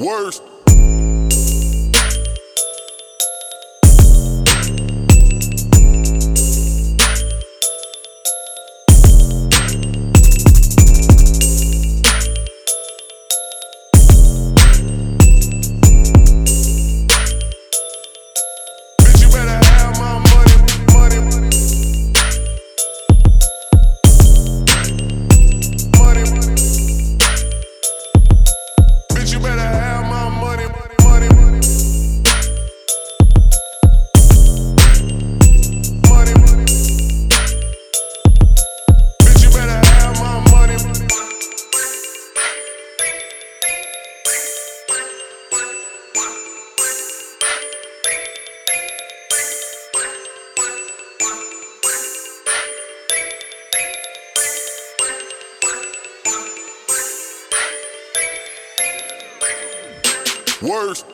Worst. Worst.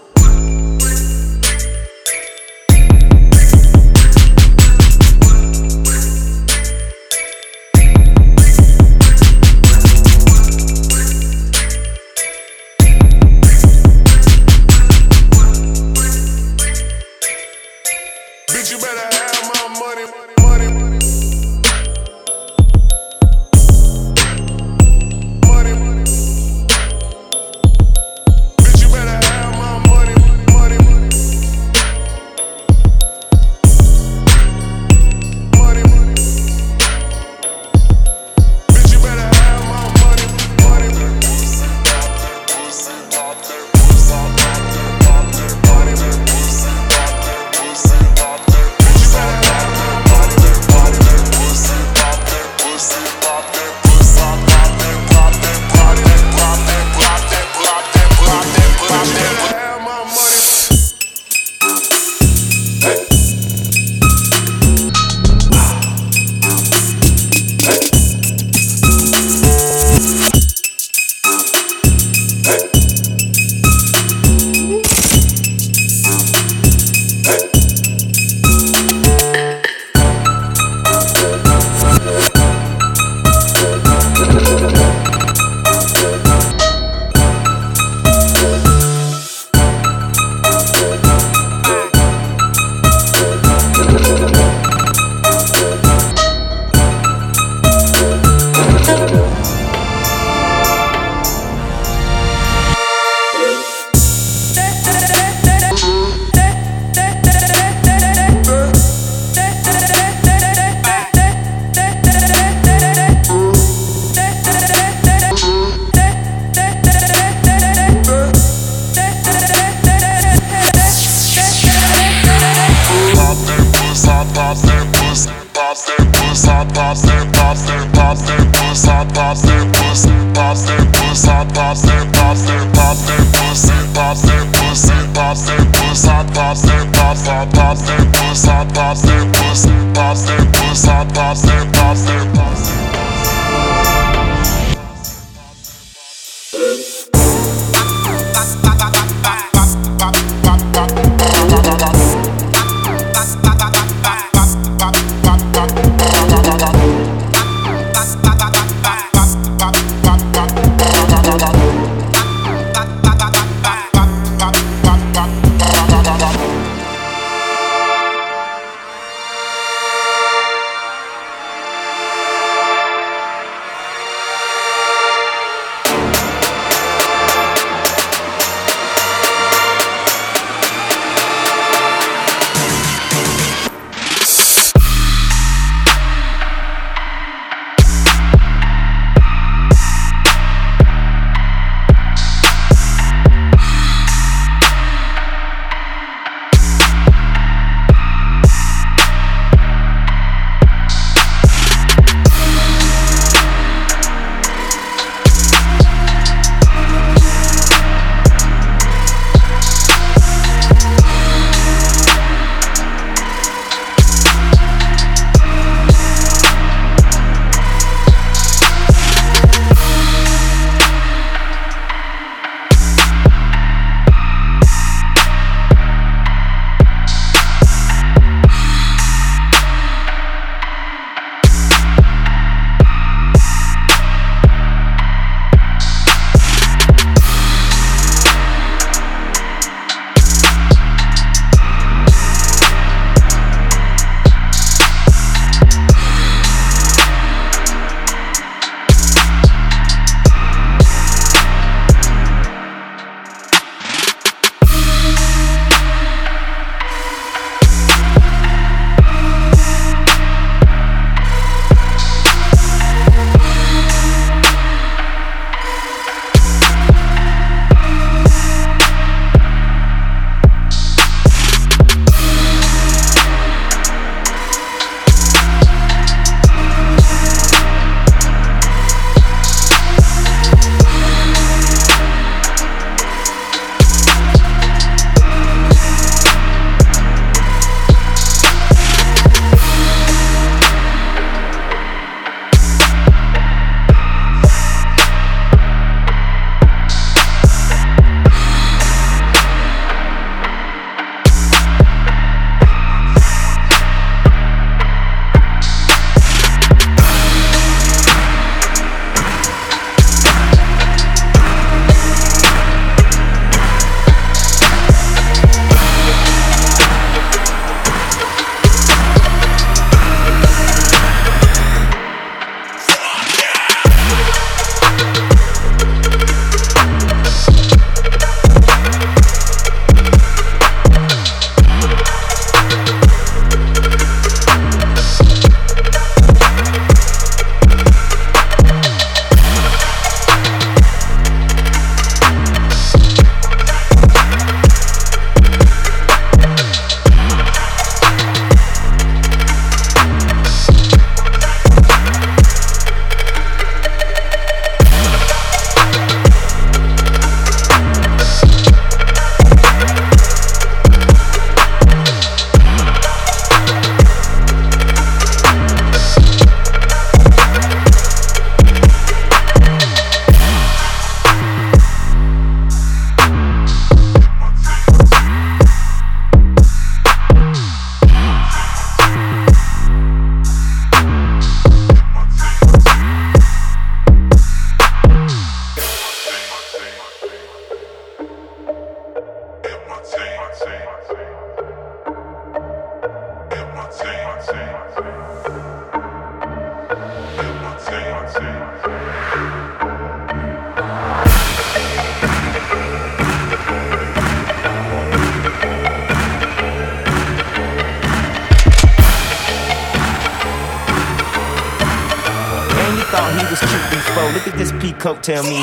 Tell me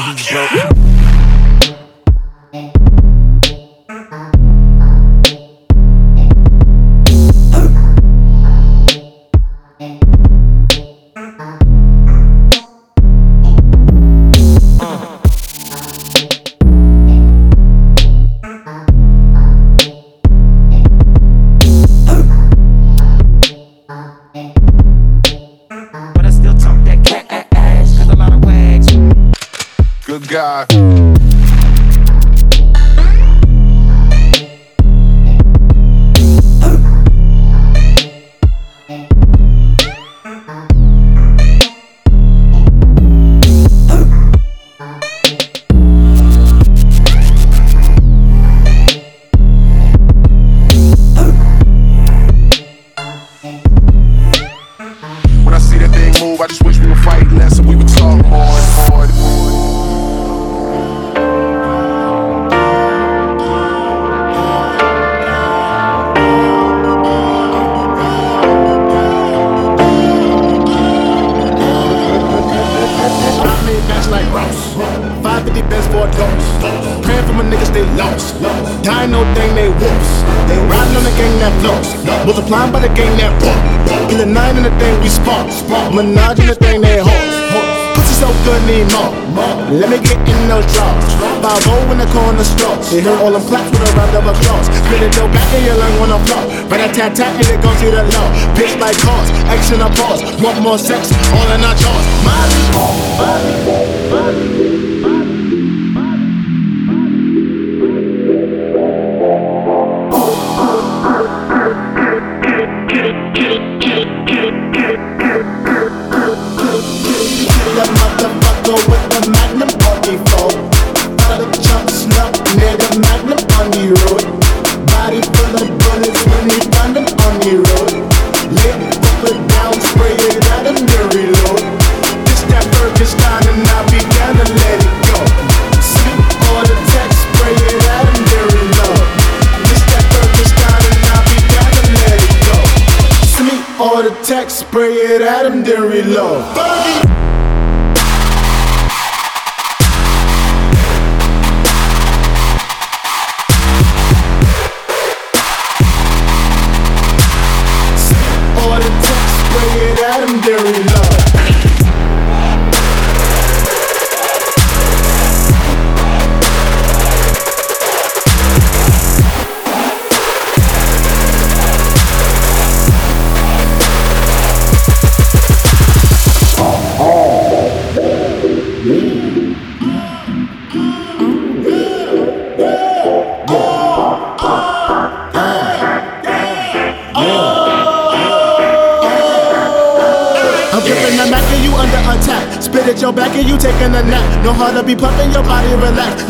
Niggas they lost. Dying no thing they whoops. They riding on the gang that flows. Multiplying by the gang that fuck. In the nine and the thing we spark. Menage in the thing they. Pussy so good need more. Let me get in those drawers. Five O in the corner stalls. They hear all them claps with a round of applause. Spit it your back in your lung the floor. But I tat tat and it goes to the law. Bitch like cars, action or pause. Want more sex, all in our jaws. Molly, Molly, Molly. Be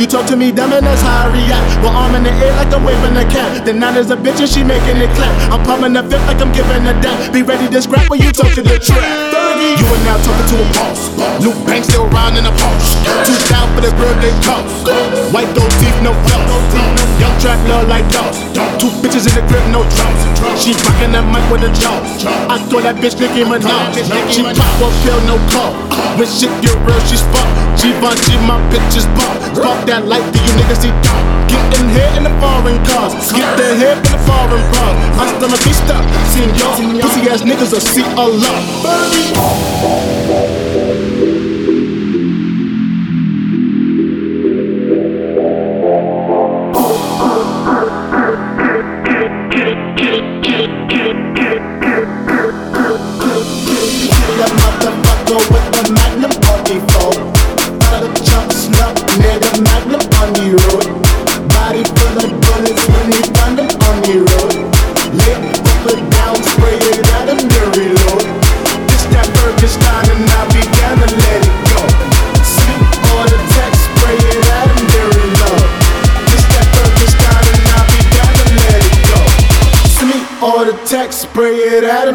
You talk to me dumb and that's how I react. Well, I'm in the air like I'm waving a cat. Then now there's a bitch and she making it clap. I'm pumping the fifth like I'm giving a dap. Be ready to scrap when you talk to the trap. You are now talking to a boss. Luke Banks still around in a Porsche. Too down for the girl they toss. White gold teeth, no floss. Young trap love like dogs. Two bitches in the crib, no drums. She rockin' that mic with a jaw. I thought that bitch Nicki Minaj. She pop one pill, no call. When shit get real, she fuck. Givenchy, my bitches bump. Fuck that light, do you niggas see dumb? Getting here in the foreign cars. Get the head in the foreign bras. Hasta la vista, senor. Pussy ass niggas will see a lot. said,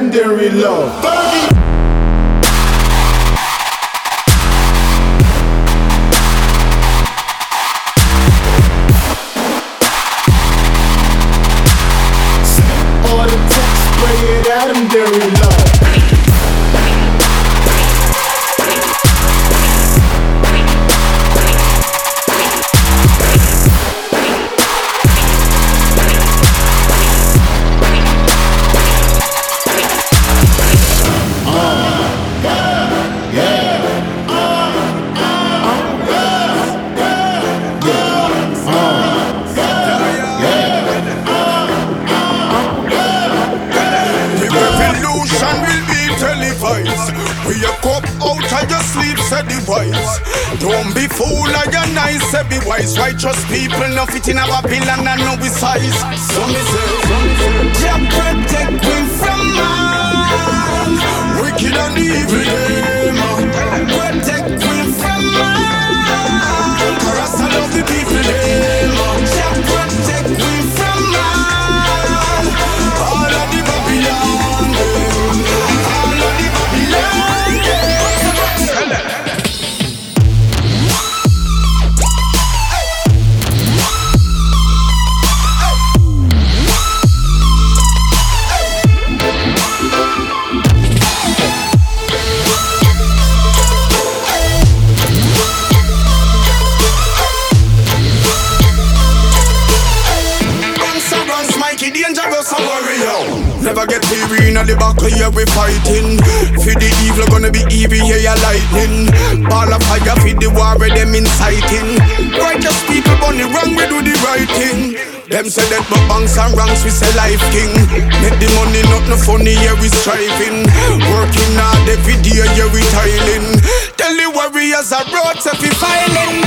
legendary love. All the texts. Pray it at him, there we love. in our. the back of here we fighting. For the evil gonna be evil here yeah, lightning. Ball of fire for the war where them inciting. Righteous people on the wrong we do the right thing. Them say that but Banx and Ranx we say life king. Make the money not no funny here yeah, we striving. Working hard every day here yeah, we tiling. Tell the warriors I brought to be filing.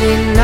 Just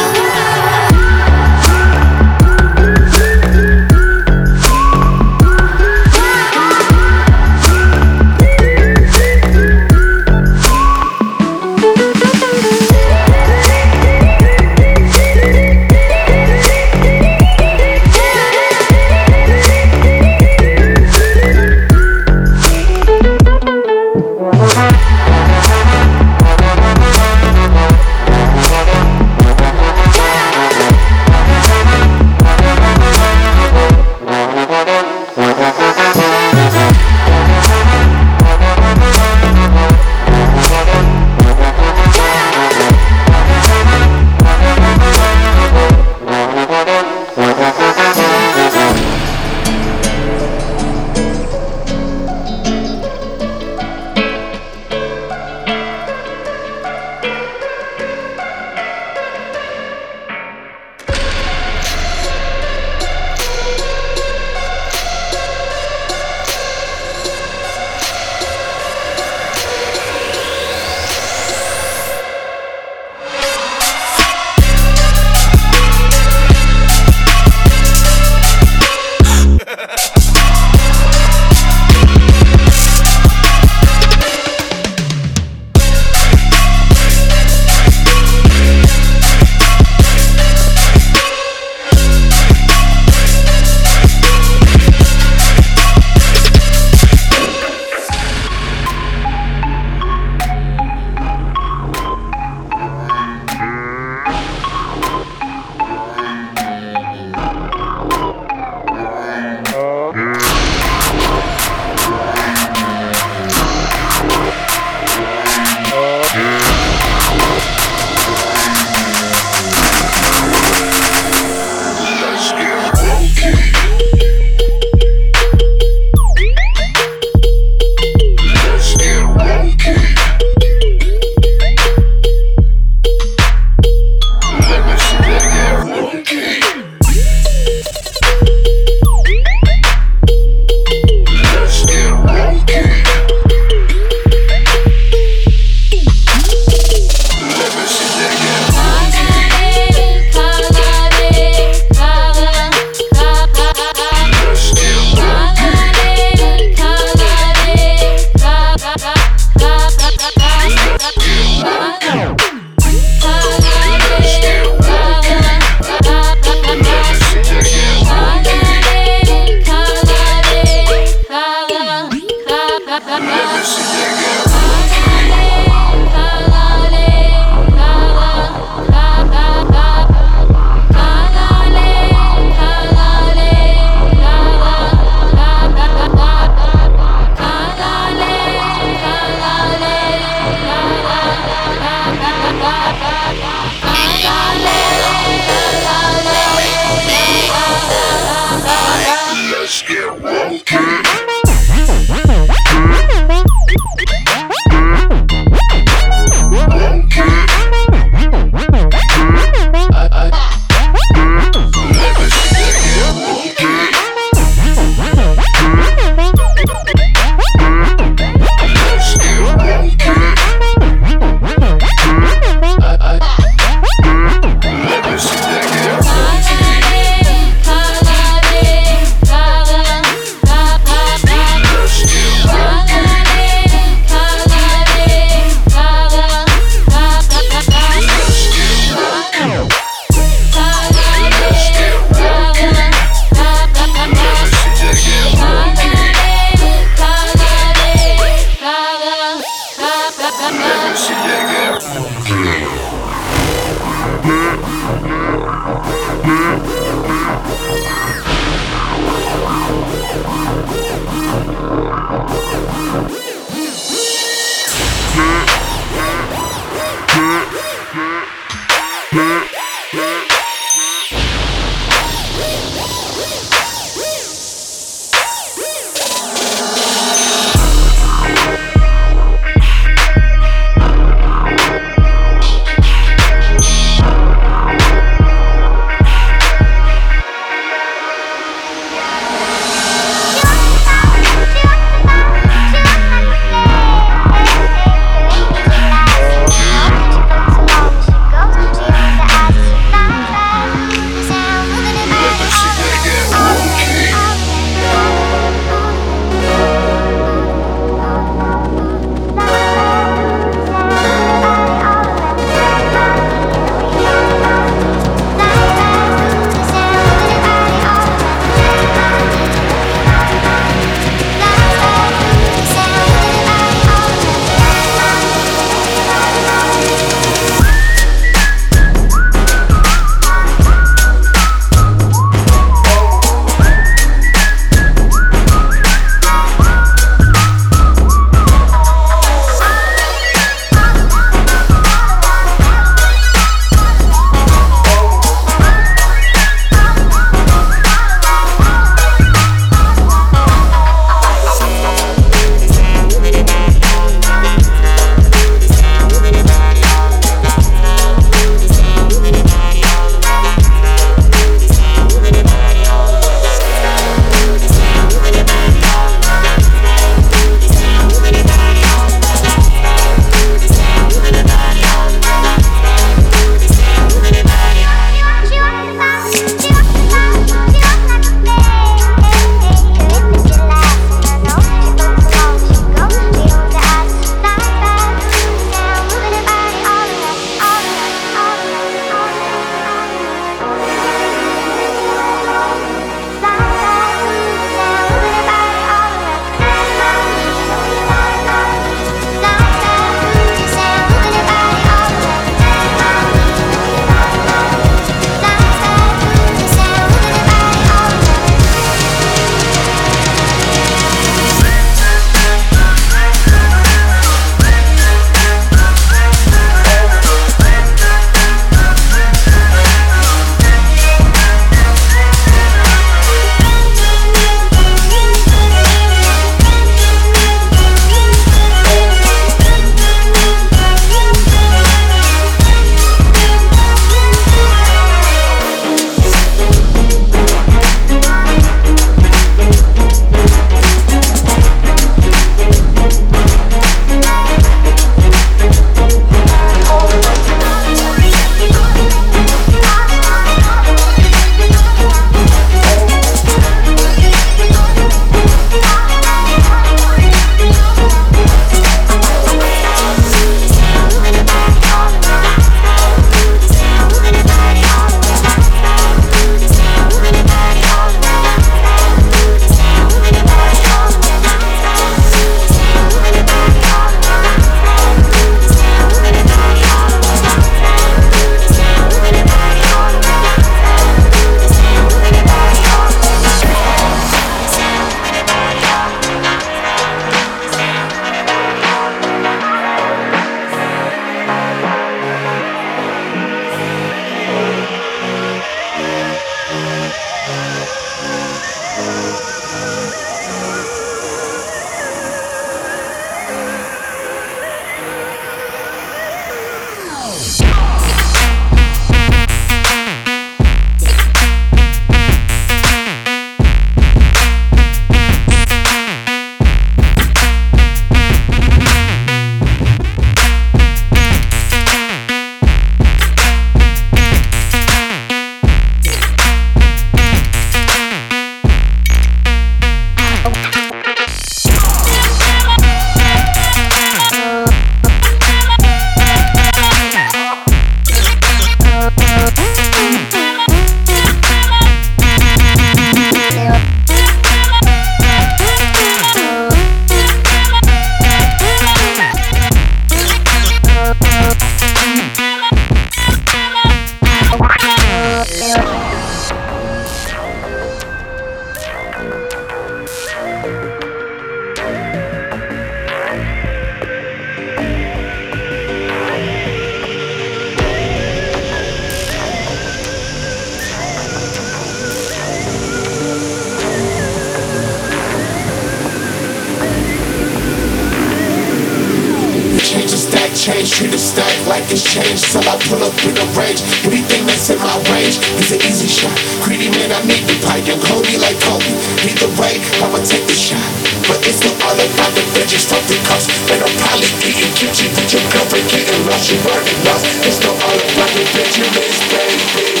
change, treat a stack like it's changed. Till I pull up in the range. Anything that's in my range is an easy shot. Greedy man, I need the pie. Young Cody like Kobe. Either way, I'ma take the shot. But it's not all about the veggies, fuck the cost. And I'm probably eating kimchi with your girlfriend getting lost. You already lost. It's not all about the Benjamins, baby.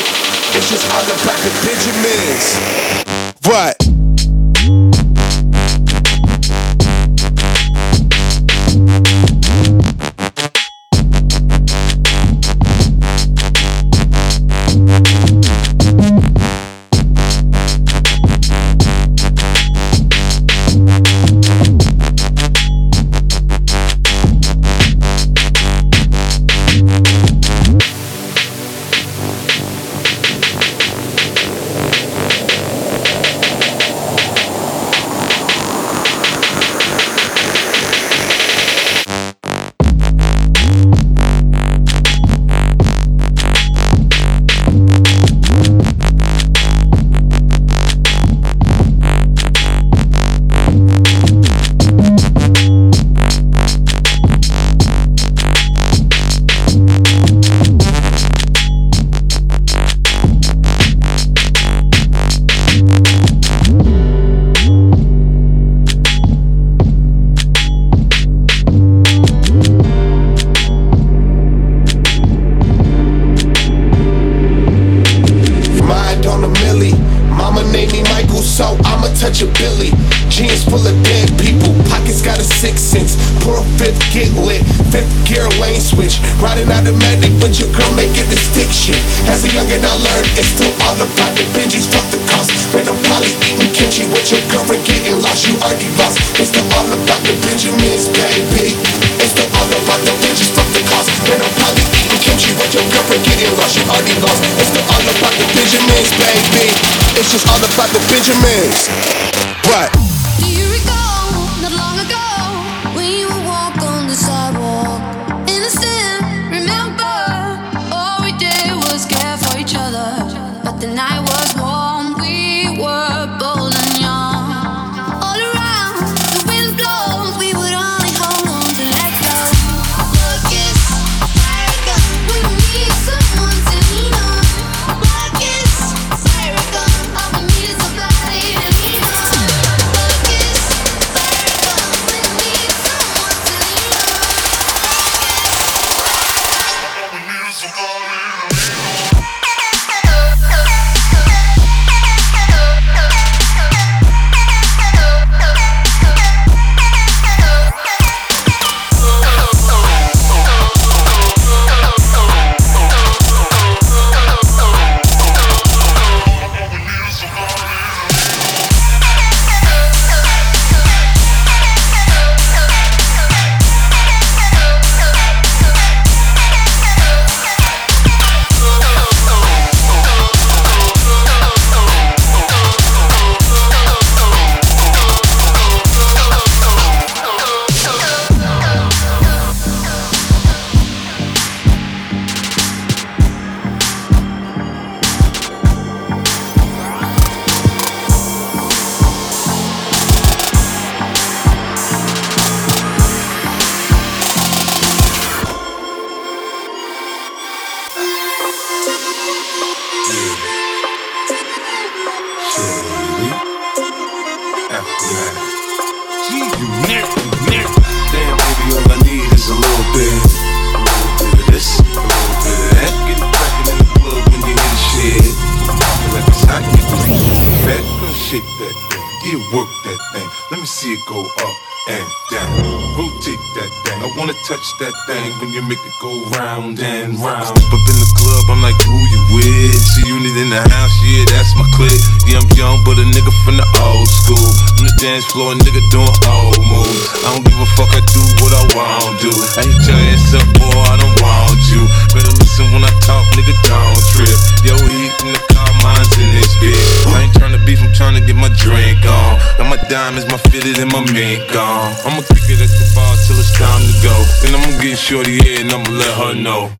It's just all about the Benjamins. What? Touch that thing when you make it go round and round. Step up in the club, I'm like, who you with? G-Unit in the house, yeah, that's my clique. Yeah, I'm young, but a nigga from the old school. On the dance floor, a nigga doing old moves. I don't give a fuck, I do what I want to. I hit your ass up, boy, I don't want you. Better listen when I talk, nigga, don't trip. Yo, heat in the car, mine's in this bitch. I ain't tryna beef, I'm tryna get my drink on. Got my diamonds, my fitted, and my mink on. I'ma kick it at the bar till it's time to go. Then I'ma get shorty here and I'ma let her know.